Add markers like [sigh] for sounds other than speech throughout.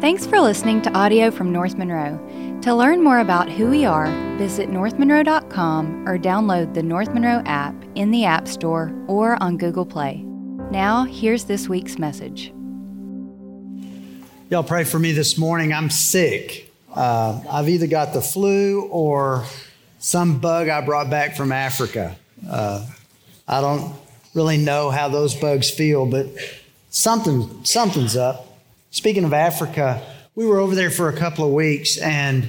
Thanks for listening to audio from North Monroe. To learn more about who we are, visit northmonroe.com or download the North Monroe app in the App Store or on Google Play. Now, here's this week's message. Y'all pray for me this morning. I'm sick. Uh, I've either got the flu or some bug I brought back from Africa. Uh, I don't really know how those bugs feel, but something something's up. Speaking of Africa, we were over there for a couple of weeks, and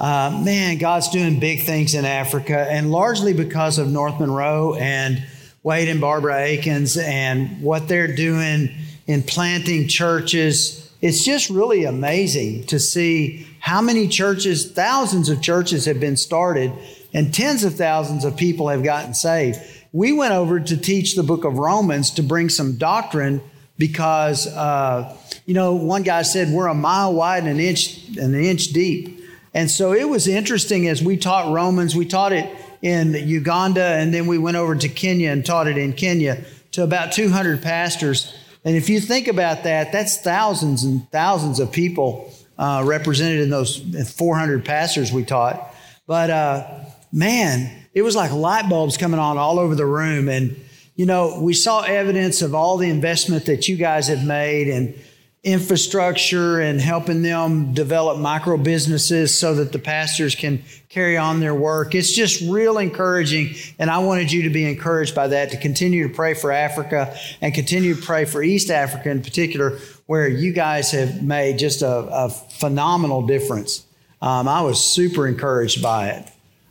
uh, man, God's doing big things in Africa, and largely because of North Monroe and Wade and Barbara Akins and what they're doing in planting churches. It's just really amazing to see how many churches, thousands of churches have been started, and tens of thousands of people have gotten saved. We went over to teach the book of Romans to bring some doctrine because, uh, you know, one guy said we're a mile wide and an inch, an inch deep. And so it was interesting as we taught Romans, we taught it in Uganda, and then we went over to Kenya and taught it in Kenya to about 200 pastors. And if you think about that, that's thousands and thousands of people uh, represented in those 400 pastors we taught. But uh, man, it was like light bulbs coming on all over the room. And you know, we saw evidence of all the investment that you guys have made and infrastructure and helping them develop micro businesses so that the pastors can carry on their work. It's just real encouraging. And I wanted you to be encouraged by that, to continue to pray for Africa and continue to pray for East Africa in particular, where you guys have made just a, a phenomenal difference. Um, I was super encouraged by it.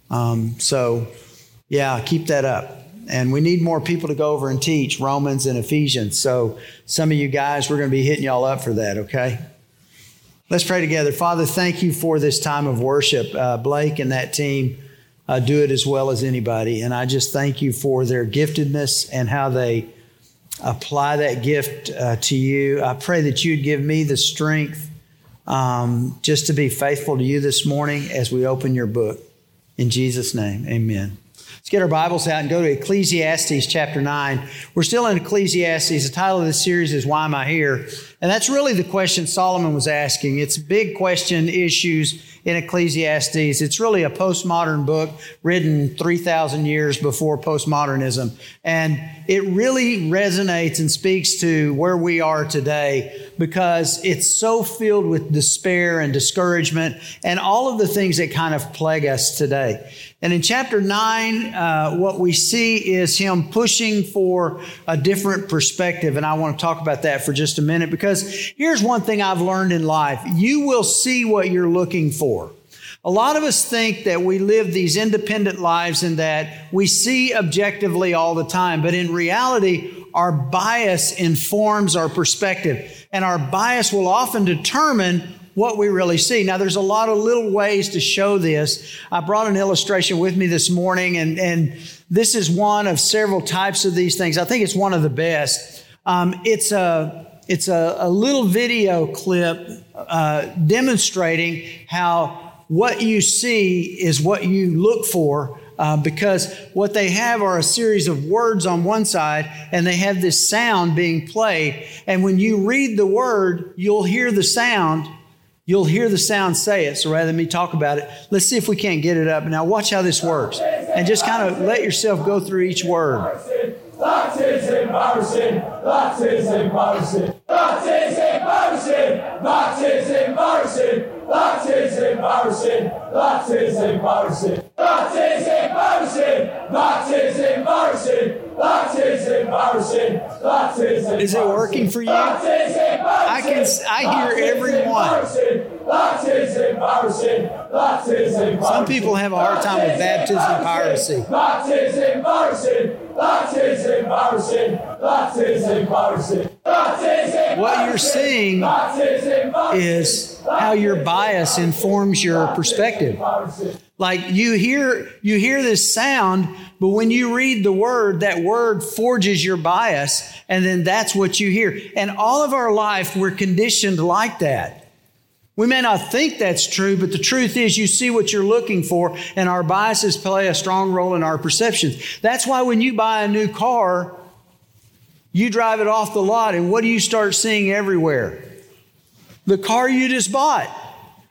Um, so, yeah, keep that up. And we need more people to go over and teach Romans and Ephesians. So, some of you guys, we're going to be hitting y'all up for that, okay? Let's pray together. Father, thank you for this time of worship. Uh, Blake and that team uh, do it as well as anybody. And I just thank you for their giftedness and how they apply that gift uh, to you. I pray that you'd give me the strength um, just to be faithful to you this morning as we open your book. In Jesus' name, amen. Let's get our Bibles out and go to Ecclesiastes chapter 9. We're still in Ecclesiastes. The title of this series is Why Am I Here? And that's really the question Solomon was asking. It's big question issues in Ecclesiastes. It's really a postmodern book written 3,000 years before postmodernism. And it really resonates and speaks to where we are today because it's so filled with despair and discouragement and all of the things that kind of plague us today. And in chapter 9, uh, what we see is him pushing for a different perspective. And I want to talk about that for just a minute because here's one thing I've learned in life you will see what you're looking for. A lot of us think that we live these independent lives and that we see objectively all the time, but in reality, our bias informs our perspective, and our bias will often determine what we really see. Now, there's a lot of little ways to show this. I brought an illustration with me this morning, and, and this is one of several types of these things. I think it's one of the best. Um, it's a it's a, a little video clip uh, demonstrating how what you see is what you look for uh, because what they have are a series of words on one side and they have this sound being played. And when you read the word, you'll hear the sound You'll hear the sound say it. So rather than me talk about it, let's see if we can't get it up. Now, watch how this works. And just kind of let yourself go through each word. That is embarrassing. That is embarrassing. That is embarrassing. That is embarrassing. Lattes embarrassing. Lattes embarrassing. Lattes embarrassing. Lattes embarrassing. Lattes embarrassing. Lattes Is it working for you? I can. I hear everyone. Some people have a hard time with baptism piracy. Baptism piracy. Baptism piracy. Baptism piracy. What you're seeing is how your bias informs your perspective. Like you hear you hear this sound, but when you read the word, that word forges your bias, and then that's what you hear. And all of our life, we're conditioned like that. We may not think that's true, but the truth is you see what you're looking for, and our biases play a strong role in our perceptions. That's why when you buy a new car, you drive it off the lot, and what do you start seeing everywhere? the car you just bought.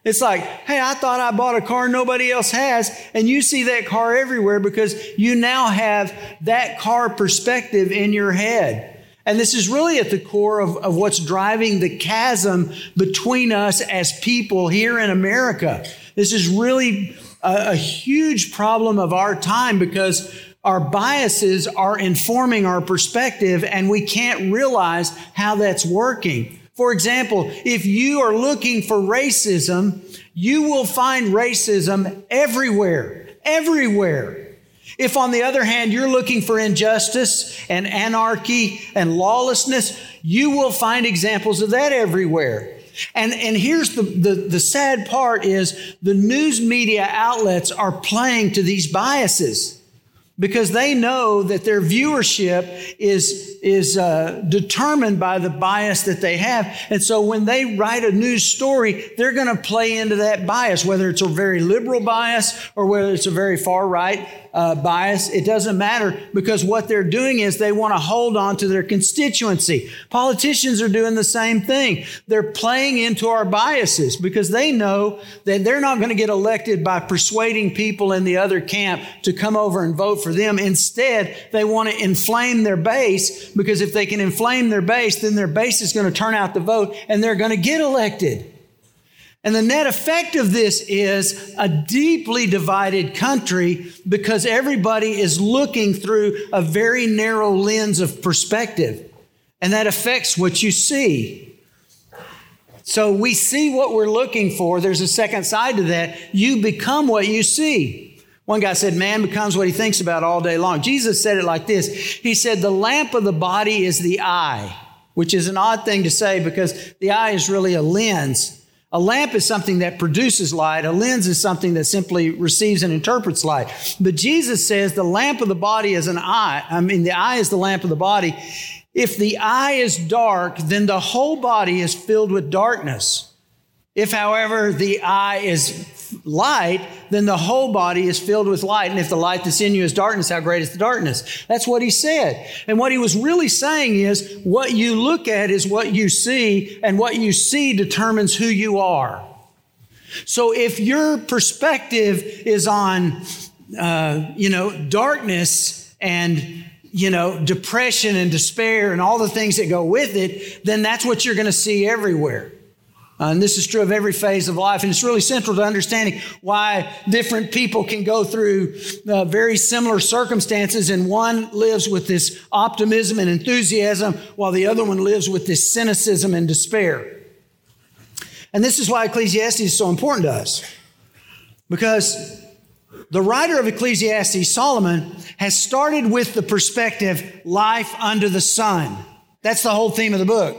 It's like, hey, I thought I bought a car nobody else has, and you see that car everywhere because you now have that car perspective in your head. And this is really at the core of, of what's driving the chasm between us as people here in America. This is really a, a huge problem of our time because our biases are informing our perspective and we can't realize how that's working. For example, if you are looking for racism, you will find racism everywhere, everywhere. If, on the other hand, you're looking for injustice and anarchy and lawlessness, you will find examples of that everywhere. And, and here's the, the, the sad part is the news media outlets are playing to these biases because they know that their viewership is, is uh, determined by the bias that they have. And so when they write a news story, they're going to play into that bias, whether it's a very liberal bias or whether it's a very far right uh, bias. It doesn't matter because what they're doing is they want to hold on to their constituency. Politicians are doing the same thing. They're playing into our biases because they know that they're not going to get elected by persuading people in the other camp to come over and vote for them. Instead, they want to inflame their base because if they can inflame their base, then their base is going to turn out the vote and they're going to get elected. And the net effect of this is a deeply divided country because everybody is looking through a very narrow lens of perspective. And that affects what you see. So we see what we're looking for. There's a second side to that. You become what you see. One guy said, Man becomes what he thinks about all day long. Jesus said it like this He said, The lamp of the body is the eye, which is an odd thing to say because the eye is really a lens. A lamp is something that produces light. A lens is something that simply receives and interprets light. But Jesus says the lamp of the body is an eye. I mean, the eye is the lamp of the body. If the eye is dark, then the whole body is filled with darkness. If, however, the eye is light, then the whole body is filled with light. And if the light that's in you is darkness, how great is the darkness? That's what he said. And what he was really saying is what you look at is what you see, and what you see determines who you are. So if your perspective is on, uh, you know, darkness and you know, depression and despair and all the things that go with it, then that's what you're going to see everywhere. Uh, and this is true of every phase of life. And it's really central to understanding why different people can go through uh, very similar circumstances. And one lives with this optimism and enthusiasm, while the other one lives with this cynicism and despair. And this is why Ecclesiastes is so important to us. Because the writer of Ecclesiastes, Solomon, has started with the perspective life under the sun. That's the whole theme of the book.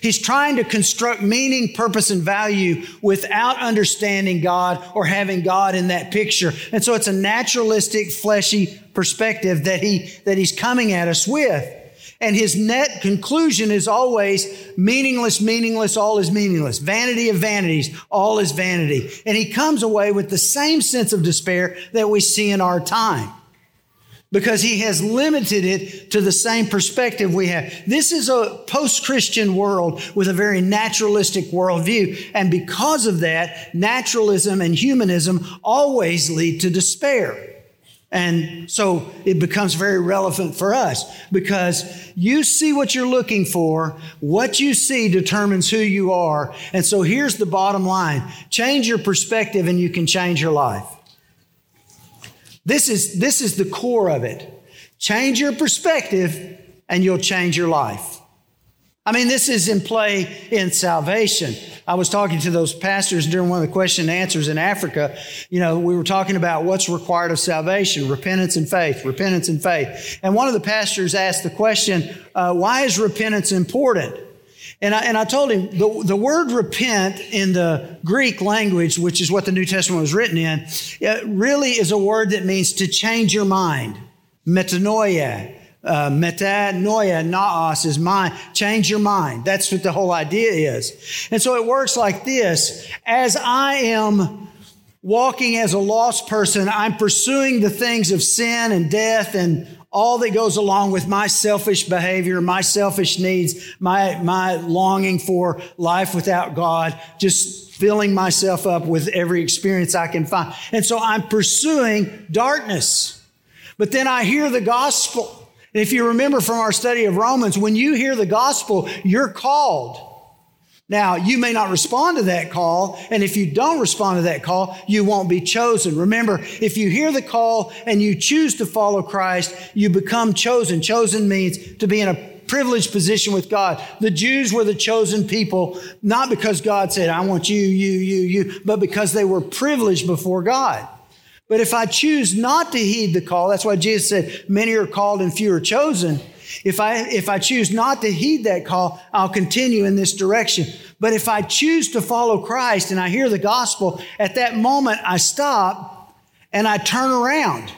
He's trying to construct meaning, purpose, and value without understanding God or having God in that picture. And so it's a naturalistic, fleshy perspective that he, that he's coming at us with. And his net conclusion is always meaningless, meaningless, all is meaningless. Vanity of vanities, all is vanity. And he comes away with the same sense of despair that we see in our time because he has limited it to the same perspective we have. This is a post Christian world with a very naturalistic worldview. And because of that, naturalism and humanism always lead to despair. And so it becomes very relevant for us because you see what you're looking for. What you see determines who you are. And so here's the bottom line change your perspective and you can change your life. This is, this is the core of it. Change your perspective and you'll change your life. I mean, this is in play in salvation. I was talking to those pastors during one of the question and answers in Africa. You know, we were talking about what's required of salvation, repentance and faith, repentance and faith. And one of the pastors asked the question, uh, why is repentance important? And I, and I told him the, the word repent in the Greek language, which is what the New Testament was written in, really is a word that means to change your mind. Metanoia. Uh, metanoia, naos is mind. Change your mind. That's what the whole idea is. And so it works like this. As I am walking as a lost person, I'm pursuing the things of sin and death and all that goes along with my selfish behavior, my selfish needs, my, my longing for life without God, just filling myself up with every experience I can find. And so I'm pursuing darkness. But then I hear the gospel. And if you remember from our study of Romans, when you hear the gospel, you're called. Now, you may not respond to that call, and if you don't respond to that call, you won't be chosen. Remember, if you hear the call and you choose to follow Christ, you become chosen. Chosen means to be in a privileged position with God. The Jews were the chosen people, not because God said, I want you, you, you, you, but because they were privileged before God. But if I choose not to heed the call, that's why Jesus said, many are called and few are chosen. If I, if I choose not to heed that call, I'll continue in this direction. But if I choose to follow Christ and I hear the gospel, at that moment I stop and I turn around.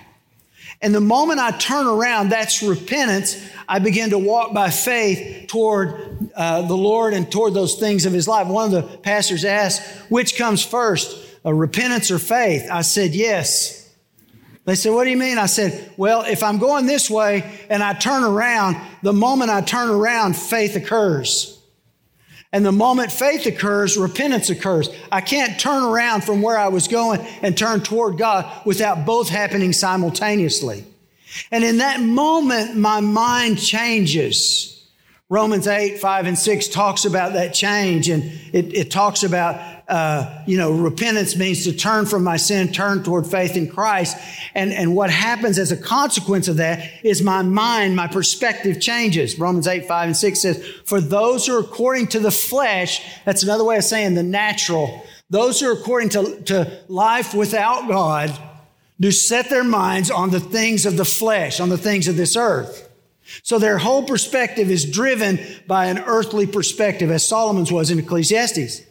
And the moment I turn around, that's repentance. I begin to walk by faith toward uh, the Lord and toward those things of His life. One of the pastors asked, which comes first? repentance or faith? I said, yes. They said, What do you mean? I said, Well, if I'm going this way and I turn around, the moment I turn around, faith occurs. And the moment faith occurs, repentance occurs. I can't turn around from where I was going and turn toward God without both happening simultaneously. And in that moment, my mind changes. Romans 8, 5, and 6 talks about that change, and it, it talks about uh, you know, repentance means to turn from my sin, turn toward faith in Christ. And, and what happens as a consequence of that is my mind, my perspective changes. Romans 8, 5, and 6 says, For those who are according to the flesh, that's another way of saying the natural, those who are according to, to life without God, do set their minds on the things of the flesh, on the things of this earth. So their whole perspective is driven by an earthly perspective, as Solomon's was in Ecclesiastes.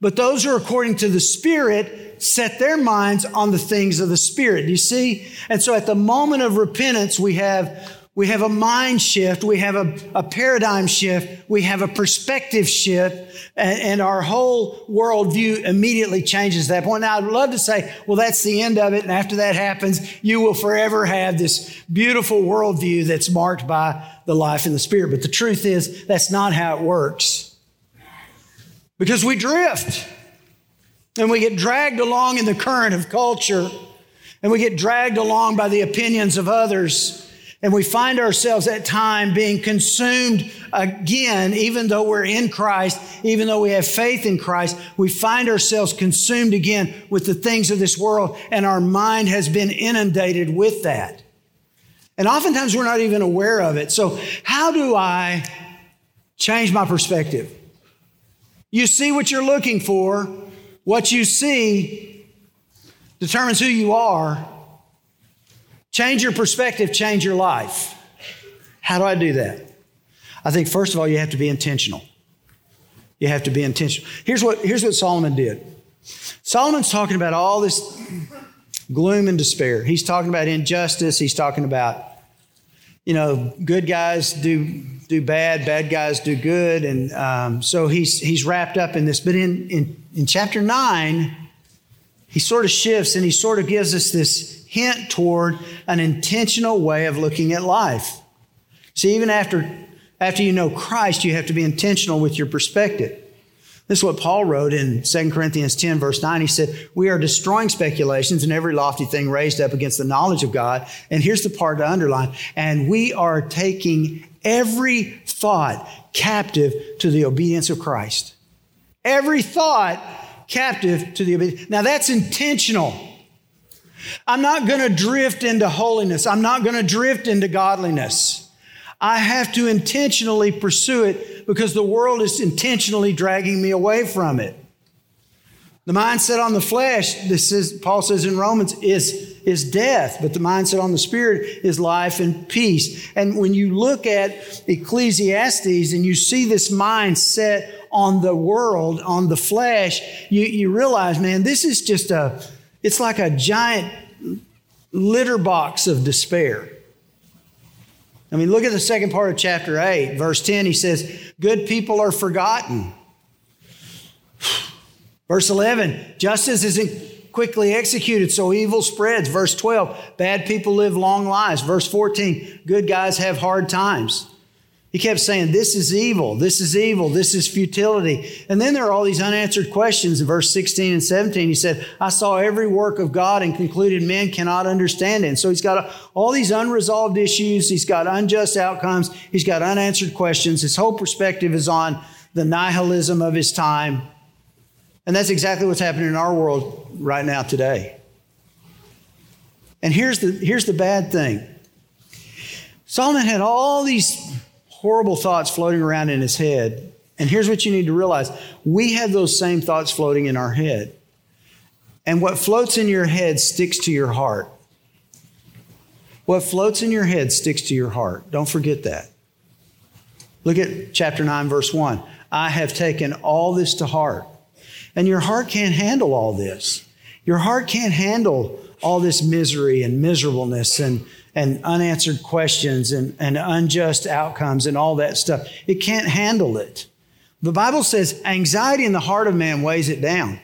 But those who are according to the Spirit set their minds on the things of the Spirit. You see? And so at the moment of repentance, we have, we have a mind shift. We have a, a paradigm shift. We have a perspective shift and, and our whole worldview immediately changes that point. Now I'd love to say, well, that's the end of it. And after that happens, you will forever have this beautiful worldview that's marked by the life and the Spirit. But the truth is, that's not how it works because we drift and we get dragged along in the current of culture and we get dragged along by the opinions of others. And we find ourselves at time being consumed again, even though we're in Christ, even though we have faith in Christ, we find ourselves consumed again with the things of this world, and our mind has been inundated with that. And oftentimes we're not even aware of it. So, how do I change my perspective? You see what you're looking for. What you see determines who you are. Change your perspective, change your life. How do I do that? I think, first of all, you have to be intentional. You have to be intentional. Here's what, here's what Solomon did Solomon's talking about all this gloom and despair. He's talking about injustice. He's talking about, you know, good guys do do bad, bad guys do good. And um, so he's, he's wrapped up in this. But in, in, in chapter 9, he sort of shifts and he sort of gives us this hint toward an intentional way of looking at life. See, even after, after you know Christ, you have to be intentional with your perspective. This is what Paul wrote in 2 Corinthians 10, verse 9. He said, We are destroying speculations and every lofty thing raised up against the knowledge of God. And here's the part to underline. And we are taking every thought captive to the obedience of Christ. Every thought captive to the obedience. Now that's intentional. I'm not going to drift into holiness. I'm not going to drift into godliness. I have to intentionally pursue it because the world is intentionally dragging me away from it. The mindset on the flesh, this is Paul says in Romans, is, is death, but the mindset on the spirit is life and peace. And when you look at Ecclesiastes and you see this mindset on the world, on the flesh, you, you realize, man, this is just a, it's like a giant litter box of despair. I mean, look at the second part of chapter 8, verse 10. He says, Good people are forgotten Verse 11 justice isn't quickly executed, so evil spreads. Verse 12, bad people live long lives. Verse 14, good guys have hard times. He kept saying, This is evil, this is evil, this is futility. And then there are all these unanswered questions in verse 16 and 17. He said, I saw every work of God and concluded men cannot understand it. And so he's got all these unresolved issues, he's got unjust outcomes, he's got unanswered questions. His whole perspective is on the nihilism of his time. And that's exactly what's happening in our world right now today. And here's the, here's the bad thing Solomon had all these horrible thoughts floating around in his head. And here's what you need to realize we have those same thoughts floating in our head. And what floats in your head sticks to your heart. What floats in your head sticks to your heart. Don't forget that. Look at chapter 9, verse 1. I have taken all this to heart. And your heart can't handle all this. Your heart can't handle all this misery and miserableness and and unanswered questions and, and unjust outcomes and all that stuff. It can't handle it. The Bible says anxiety in the heart of man weighs it down.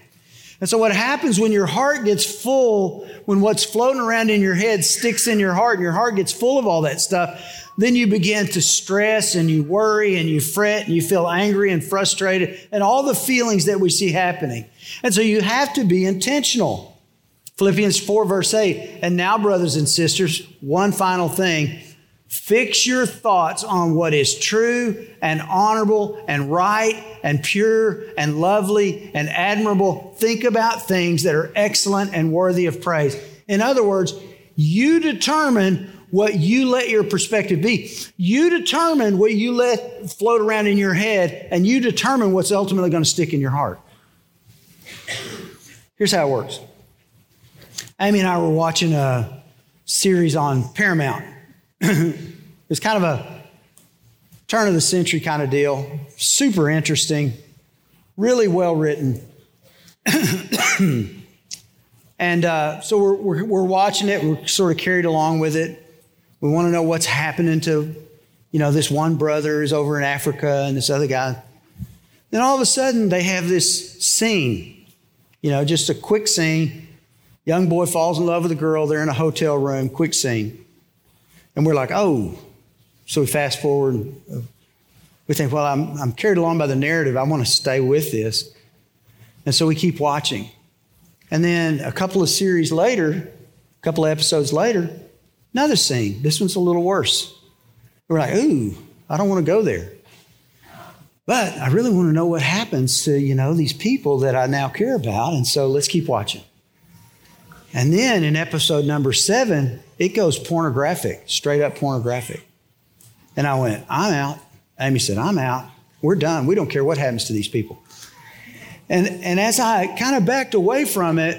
And so, what happens when your heart gets full, when what's floating around in your head sticks in your heart, and your heart gets full of all that stuff, then you begin to stress and you worry and you fret and you feel angry and frustrated and all the feelings that we see happening. And so, you have to be intentional. Philippians 4, verse 8. And now, brothers and sisters, one final thing. Fix your thoughts on what is true and honorable and right and pure and lovely and admirable. Think about things that are excellent and worthy of praise. In other words, you determine what you let your perspective be. You determine what you let float around in your head, and you determine what's ultimately going to stick in your heart. Here's how it works Amy and I were watching a series on Paramount. [clears throat] it's kind of a turn of the century kind of deal. Super interesting, really well written. [clears throat] and uh, so we're, we're, we're, watching it. We're sort of carried along with it. We want to know what's happening to, you know, this one brother is over in Africa and this other guy. Then all of a sudden they have this scene, you know, just a quick scene Young boy falls in love with a girl. They're in a hotel room, quick scene. And we're like, oh. So we fast forward. Uh, we think, well, I'm, I'm carried along by the narrative. I want to stay with this. And so we keep watching. And then a couple of series later, a couple of episodes later, another scene. This one's a little worse. We're like, ooh, I don't want to go there. But I really want to know what happens to, you know, these people that I now care about. And so let's keep watching. And then in episode number seven, it goes pornographic, straight up pornographic. And I went, I'm out. Amy said, I'm out. We're done. We don't care what happens to these people. And, and as I kind of backed away from it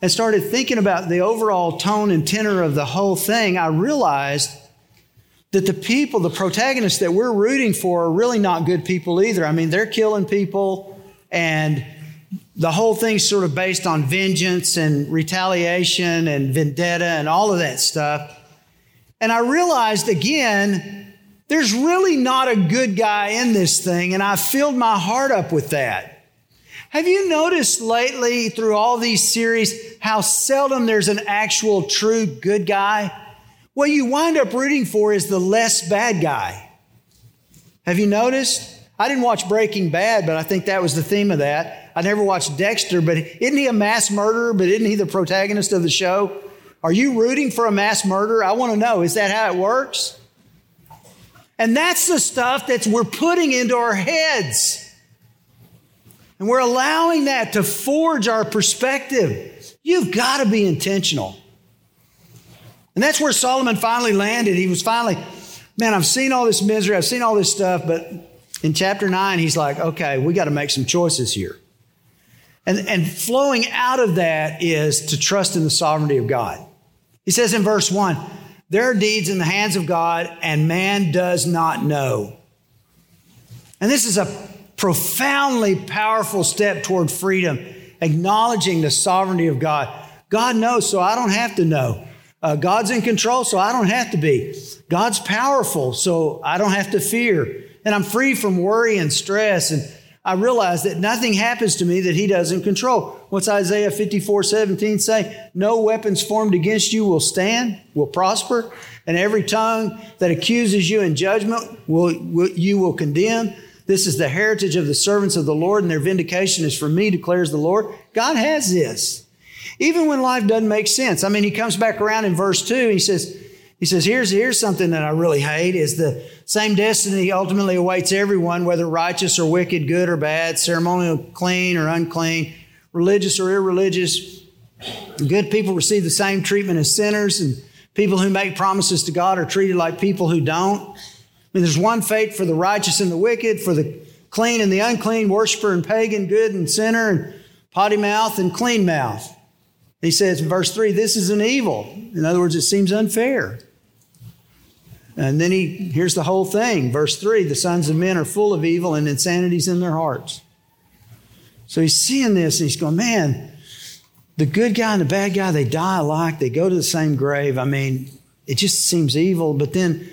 and started thinking about the overall tone and tenor of the whole thing, I realized that the people, the protagonists that we're rooting for, are really not good people either. I mean, they're killing people and the whole thing's sort of based on vengeance and retaliation and vendetta and all of that stuff. And I realized again, there's really not a good guy in this thing, and I filled my heart up with that. Have you noticed lately through all these series how seldom there's an actual true good guy? What you wind up rooting for is the less bad guy. Have you noticed? I didn't watch Breaking Bad, but I think that was the theme of that. I never watched Dexter, but isn't he a mass murderer? But isn't he the protagonist of the show? Are you rooting for a mass murderer? I want to know. Is that how it works? And that's the stuff that we're putting into our heads. And we're allowing that to forge our perspective. You've got to be intentional. And that's where Solomon finally landed. He was finally, man, I've seen all this misery, I've seen all this stuff, but in chapter 9, he's like, okay, we got to make some choices here. And, and flowing out of that is to trust in the sovereignty of God. He says in verse 1 there are deeds in the hands of God, and man does not know. And this is a profoundly powerful step toward freedom, acknowledging the sovereignty of God. God knows, so I don't have to know. Uh, God's in control, so I don't have to be. God's powerful, so I don't have to fear and I'm free from worry and stress. And I realize that nothing happens to me that He doesn't control. What's Isaiah 54 17 say? No weapons formed against you will stand, will prosper, and every tongue that accuses you in judgment will, will, you will condemn. This is the heritage of the servants of the Lord, and their vindication is from me, declares the Lord. God has this. Even when life doesn't make sense. I mean, he comes back around in verse 2, he says, he says, here's, here's something that I really hate is the same destiny ultimately awaits everyone, whether righteous or wicked, good or bad, ceremonial, clean or unclean, religious or irreligious. Good people receive the same treatment as sinners, and people who make promises to God are treated like people who don't. I mean, there's one fate for the righteous and the wicked, for the clean and the unclean, worshiper and pagan, good and sinner, and potty mouth and clean mouth. He says in verse 3, this is an evil. In other words, it seems unfair. And then he here's the whole thing. Verse 3 the sons of men are full of evil and insanities in their hearts. So he's seeing this and he's going, man, the good guy and the bad guy, they die alike, they go to the same grave. I mean, it just seems evil. But then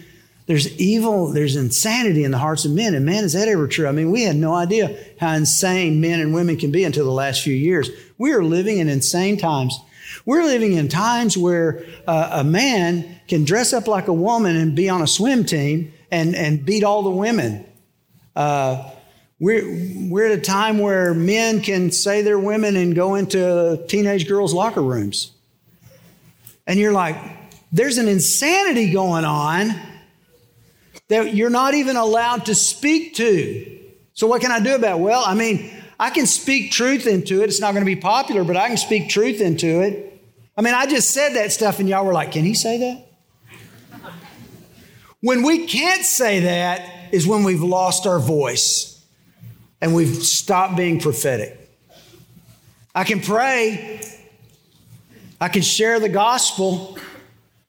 there's evil, there's insanity in the hearts of men. And man, is that ever true? I mean, we had no idea how insane men and women can be until the last few years. We are living in insane times. We're living in times where uh, a man can dress up like a woman and be on a swim team and, and beat all the women. Uh, we're, we're at a time where men can say they're women and go into teenage girls' locker rooms. And you're like, there's an insanity going on that you're not even allowed to speak to. So, what can I do about it? Well, I mean, I can speak truth into it. It's not going to be popular, but I can speak truth into it. I mean, I just said that stuff and y'all were like, can he say that? When we can't say that is when we've lost our voice and we've stopped being prophetic. I can pray, I can share the gospel,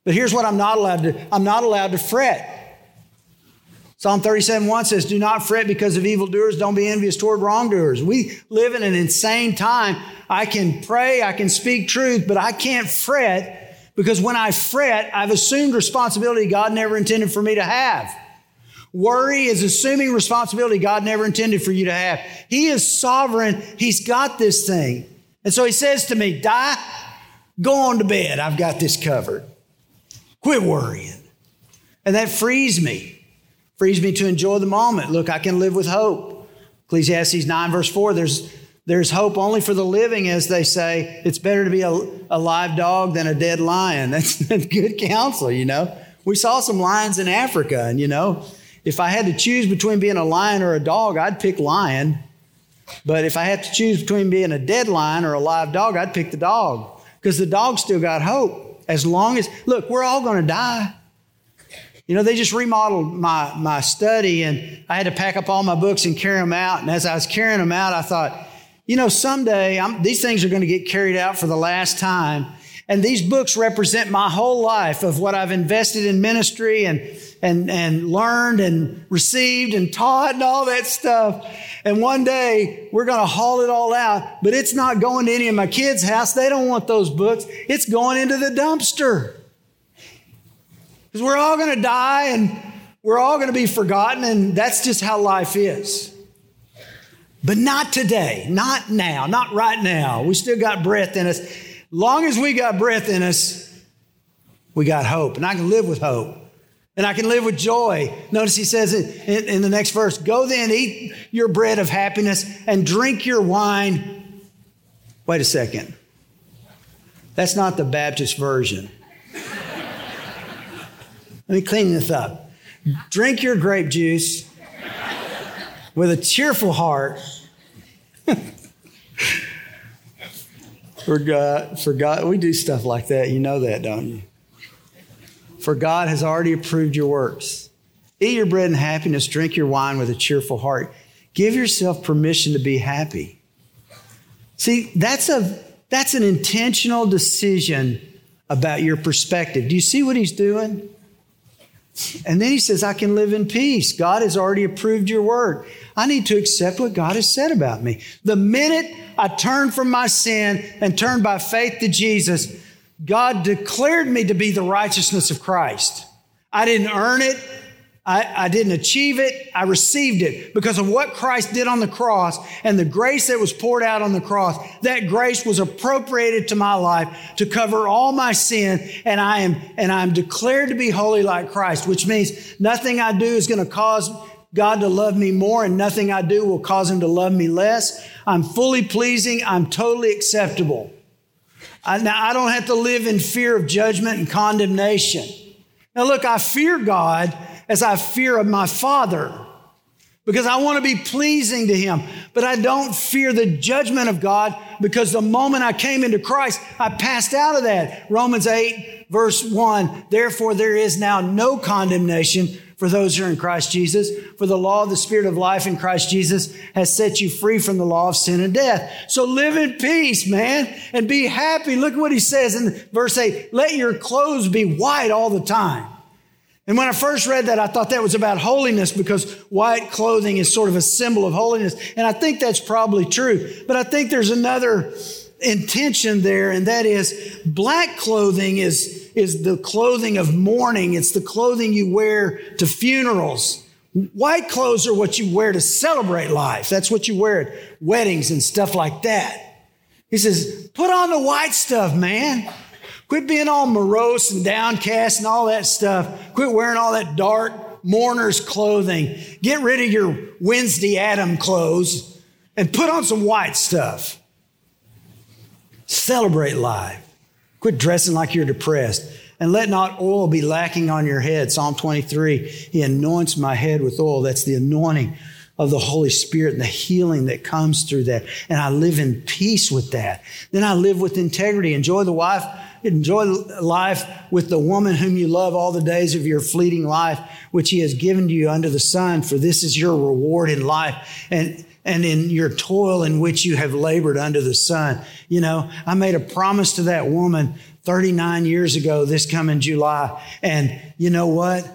but here's what I'm not allowed to I'm not allowed to fret. Psalm 37 1 says, Do not fret because of evildoers, don't be envious toward wrongdoers. We live in an insane time. I can pray, I can speak truth, but I can't fret because when I fret, I've assumed responsibility God never intended for me to have. Worry is assuming responsibility God never intended for you to have. He is sovereign, He's got this thing. And so He says to me, Die, go on to bed. I've got this covered. Quit worrying. And that frees me frees me to enjoy the moment. Look, I can live with hope. Ecclesiastes 9, verse 4, there's, there's hope only for the living, as they say. It's better to be a, a live dog than a dead lion. [laughs] That's, that's good counsel, you know. We saw some lions in Africa, and you know, if I had to choose between being a lion or a dog, I'd pick lion. But if I had to choose between being a dead lion or a live dog, I'd pick the dog because the dog still got hope. As long as, look, we're all going to die. You know, they just remodeled my, my study and I had to pack up all my books and carry them out. And as I was carrying them out, I thought, you know, someday I'm, these things are going to get carried out for the last time. And these books represent my whole life of what I've invested in ministry and, and, and learned and received and taught and all that stuff. And one day we're going to haul it all out, but it's not going to any of my kids' house. They don't want those books. It's going into the dumpster. Because we're all going to die and we're all going to be forgotten, and that's just how life is. But not today, not now, not right now. We still got breath in us. Long as we got breath in us, we got hope. And I can live with hope. And I can live with joy. Notice he says in, in the next verse Go then, eat your bread of happiness and drink your wine. Wait a second. That's not the Baptist version. Let me clean this up. Drink your grape juice with a cheerful heart. for God, for God, we do stuff like that. You know that, don't you? For God has already approved your works. Eat your bread in happiness, drink your wine with a cheerful heart. Give yourself permission to be happy. See, that's a that's an intentional decision about your perspective. Do you see what he's doing? And then he says, I can live in peace. God has already approved your word. I need to accept what God has said about me. The minute I turned from my sin and turned by faith to Jesus, God declared me to be the righteousness of Christ. I didn't earn it. I, I, didn't achieve it. I received it because of what Christ did on the cross and the grace that was poured out on the cross. That grace was appropriated to my life to cover all my sin. And I am, and I'm declared to be holy like Christ, which means nothing I do is going to cause God to love me more and nothing I do will cause him to love me less. I'm fully pleasing. I'm totally acceptable. I, now I don't have to live in fear of judgment and condemnation. Now look, I fear God as I fear of my Father because I want to be pleasing to Him. But I don't fear the judgment of God because the moment I came into Christ, I passed out of that. Romans 8, verse 1 Therefore, there is now no condemnation for those who are in Christ Jesus. For the law of the Spirit of life in Christ Jesus has set you free from the law of sin and death. So live in peace, man, and be happy. Look what he says in verse 8 let your clothes be white all the time. And when I first read that, I thought that was about holiness because white clothing is sort of a symbol of holiness. And I think that's probably true. But I think there's another intention there, and that is black clothing is, is the clothing of mourning. It's the clothing you wear to funerals. White clothes are what you wear to celebrate life. That's what you wear at weddings and stuff like that. He says, put on the white stuff, man. Quit being all morose and downcast and all that stuff. Quit wearing all that dark mourner's clothing. Get rid of your Wednesday Addams clothes and put on some white stuff. Celebrate life. Quit dressing like you're depressed. And let not oil be lacking on your head. Psalm 23, He anoints my head with oil. That's the anointing of the Holy Spirit and the healing that comes through that. And I live in peace with that. Then I live with integrity. Enjoy the wife enjoy life with the woman whom you love all the days of your fleeting life, which he has given to you under the sun, for this is your reward in life. And and in your toil in which you have labored under the sun. You know, I made a promise to that woman 39 years ago this coming July. And you know what?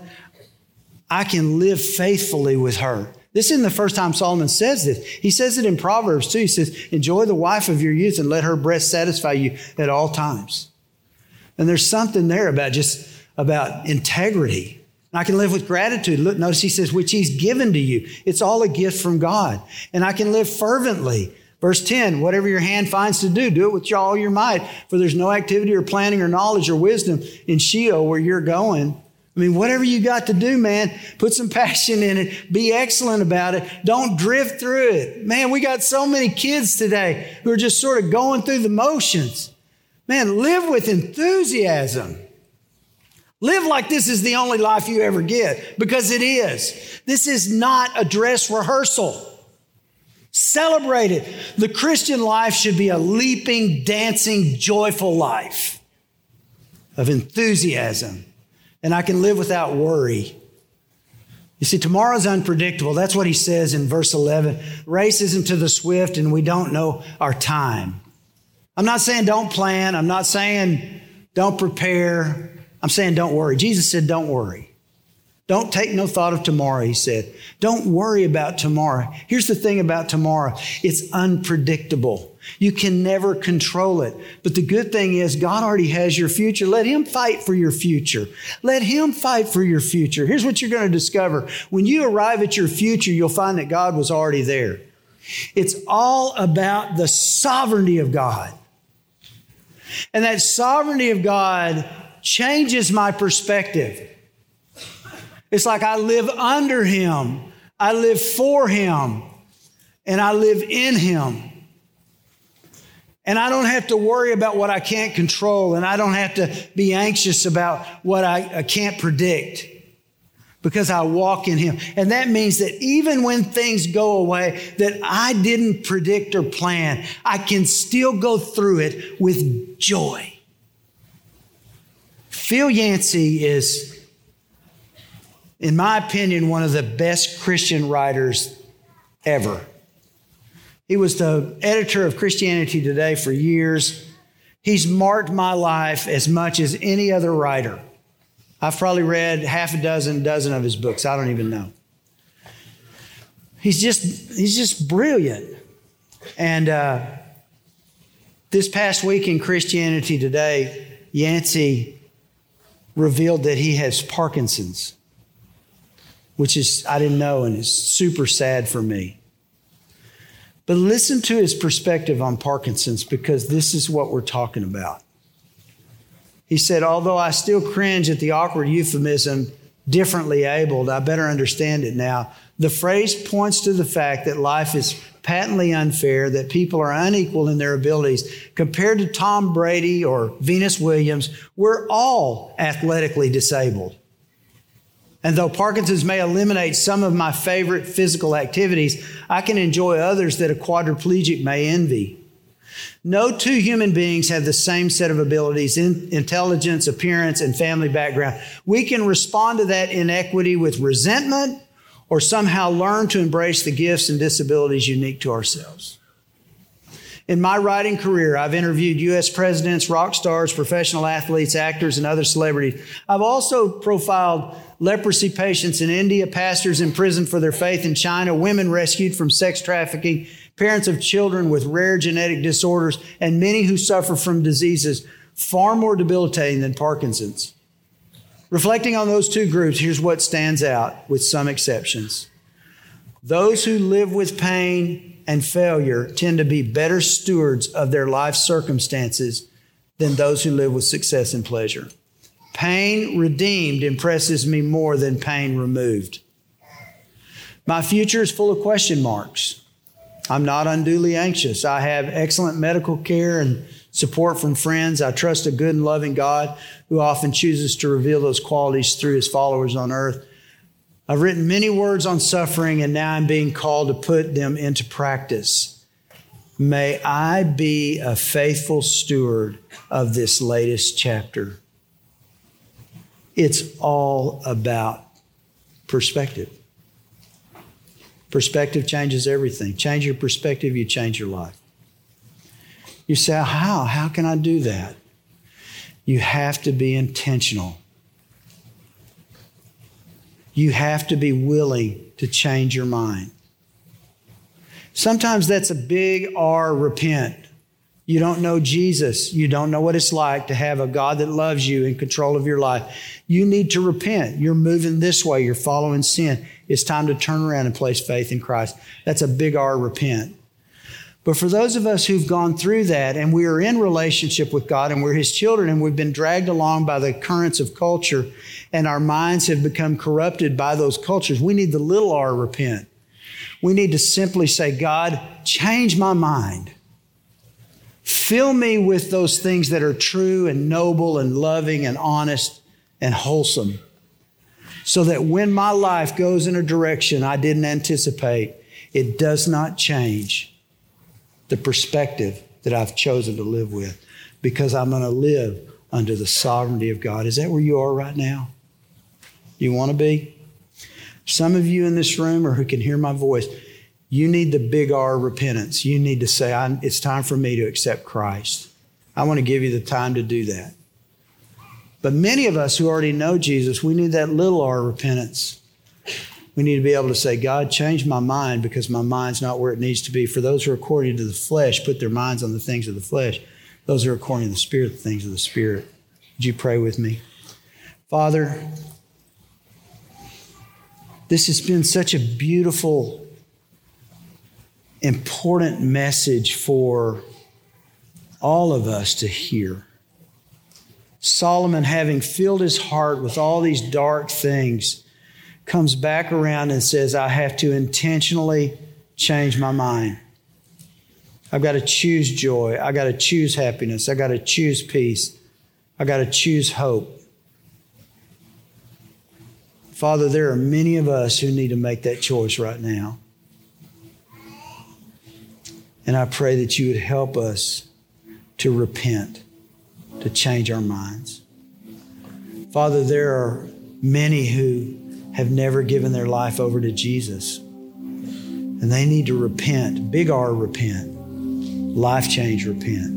I can live faithfully with her. This isn't the first time Solomon says this. He says it in Proverbs too. He says, Enjoy the wife of your youth and let her breast satisfy you at all times. And there's something there about just about integrity. I can live with gratitude. Look, notice he says, which he's given to you. It's all a gift from God. And I can live fervently. Verse 10, whatever your hand finds to do, do it with all your might. For there's no activity or planning or knowledge or wisdom in Sheol where you're going. I mean, whatever you got to do, man, put some [laughs] passion in it. Be excellent about it. Don't drift through it. Man, we got so many kids today who are just sort of going through the motions. Man, live with enthusiasm. Live like this is the only life you ever get because it is. This is not a dress rehearsal. Celebrate it. The Christian life should be a leaping, dancing, joyful life of enthusiasm. And I can live without worry. You see, tomorrow's unpredictable. That's what he says in verse 11. Race isn't to the swift, and we don't know our time. I'm not saying don't plan. I'm not saying don't prepare. I'm saying don't worry. Jesus said, don't worry. Don't take no thought of tomorrow, he said. Don't worry about tomorrow. Here's the thing about tomorrow it's unpredictable. You can never control it. But the good thing is, God already has your future. Let Him fight for your future. Let Him fight for your future. Here's what you're going to discover when you arrive at your future, you'll find that God was already there. It's all about the sovereignty of God. And that sovereignty of God changes my perspective. It's like I live under Him, I live for Him, and I live in Him. And I don't have to worry about what I can't control, and I don't have to be anxious about what I, I can't predict because I walk in Him. And that means that even when things go away that I didn't predict or plan, I can still go through it with joy. Phil Yancey is, in my opinion, one of the best Christian writers ever. He was the editor of Christianity Today for years. He's marked my life as much as any other writer. I've probably read half a dozen, dozen of his books. I don't even know. He's just, he's just brilliant. And uh, this past week in Christianity Today, Yancey revealed that he has Parkinson's. which is, I didn't know, and it's super sad for me. But listen to his perspective on Parkinson's because this is what we're talking about. He said, Although I still cringe at the awkward euphemism, differently abled, I better understand it now. The phrase points to the fact that life is patently unfair, that people are unequal in their abilities. Compared to Tom Brady or Venus Williams, we're all athletically disabled. And though Parkinson's may eliminate some of my favorite physical activities, I can enjoy others that a quadriplegic may envy. No two human beings have the same set of abilities, in, intelligence, appearance, and family background. We can respond to that inequity with resentment or somehow learn to embrace the gifts and disabilities unique to ourselves. In my writing career, I've interviewed U.S. presidents, rock stars, professional athletes, actors, and other celebrities. I've also profiled leprosy patients in India, pastors imprisoned for their faith in China, women rescued from sex trafficking, parents of children with rare genetic disorders, and many who suffer from diseases far more debilitating than Parkinson's. Reflecting on those two groups, here's what stands out with some exceptions. Those who live with pain and failure tend to be better stewards of their life circumstances than those who live with success and pleasure. Pain redeemed impresses me more than pain removed. My future is full of question marks. I'm not unduly anxious. I have excellent medical care and support from friends. I trust a good and loving God who often chooses to reveal those qualities through his followers on earth. I've written many words on suffering, and now I'm being called to put them into practice. May I be a faithful steward of this latest chapter. It's all about perspective. Perspective changes everything. Change your perspective, you change your life. You say, How? How can I do that? You have to be intentional. You have to be willing to change your mind. Sometimes that's a big R, repent. You don't know Jesus. You don't know what it's like to have a God that loves you in control of your life. You need to repent. You're moving this way. You're following sin. It's time to turn around and place faith in Christ. That's a big R, repent. But for those of us who've gone through that and we are in relationship with God and we're His children and we've been dragged along by the currents of culture and our minds have become corrupted by those cultures, we need the little r repent. We need to simply say, God, change my mind. Fill me with those things that are true and noble and loving and honest and wholesome. So that when my life goes in a direction I didn't anticipate, it does not change the perspective that I've chosen to live with because I'm going to live under the sovereignty of God. Is that where you are right now? You want to be? Some of you in this room or who can hear my voice, you need the big R repentance. You need to say, It's time for me to accept Christ. I want to give you the time to do that. But many of us who already know Jesus, we need that little R repentance. We need to be able to say, God, change my mind because my mind's not where it needs to be. For those who are according to the flesh, put their minds on the things of the flesh. Those who are according to the Spirit, the things of the Spirit. Would you pray with me? Father, this has been such a beautiful, important message for all of us to hear. Solomon, having filled his heart with all these dark things, comes back around and says, I have to intentionally change my mind. I've got to choose joy. I've got to choose happiness. I've got to choose peace. I've got to choose hope. Father, there are many of us who need to make that choice right now. And I pray that you would help us to repent, to change our minds. Father, there are many who have never given their life over to Jesus. And they need to repent, big R, repent, life change, repent.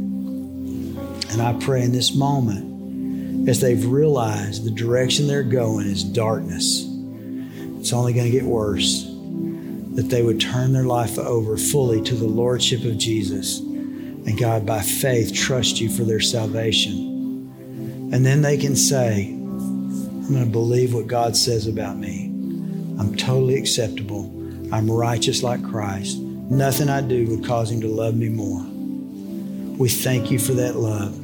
And I pray in this moment, as they've realized the direction they're going is darkness, it's only going to get worse, that they would turn their life over fully to the Lordship of Jesus. And God, by faith, trust you for their salvation. And then they can say, I'm going to believe what God says about me. I'm totally acceptable. I'm righteous like Christ. Nothing I do would cause him to love me more. We thank you for that love.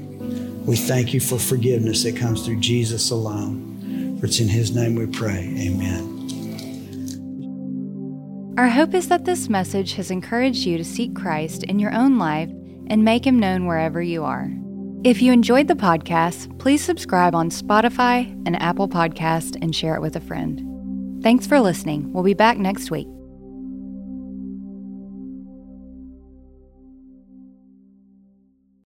We thank you for forgiveness that comes through Jesus alone. For it's in his name we pray. Amen. Our hope is that this message has encouraged you to seek Christ in your own life and make him known wherever you are. If you enjoyed the podcast, please subscribe on Spotify and Apple Podcast and share it with a friend. Thanks for listening. We'll be back next week.